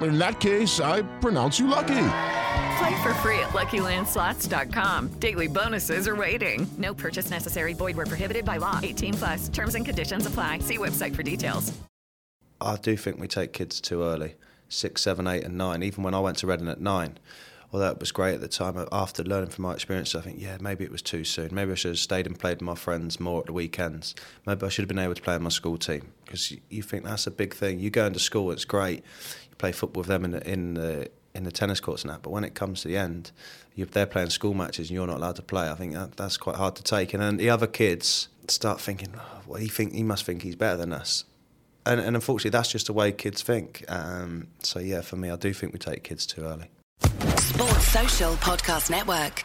In that case, I pronounce you lucky. Play for free at LuckyLandSlots.com. Daily bonuses are waiting. No purchase necessary. Void were prohibited by law. 18 plus. Terms and conditions apply. See website for details. I do think we take kids too early. Six, seven, eight, and nine. Even when I went to Reading at nine, although it was great at the time, after learning from my experience, I think, yeah, maybe it was too soon. Maybe I should have stayed and played with my friends more at the weekends. Maybe I should have been able to play in my school team because you think that's a big thing. You go into school, it's great. Play football with them in the, in the in the tennis courts and that. But when it comes to the end, they're playing school matches and you're not allowed to play, I think that, that's quite hard to take. And then the other kids start thinking, oh, well, he think he must think he's better than us. And, and unfortunately, that's just the way kids think. Um, so yeah, for me, I do think we take kids too early. Sports Social Podcast Network.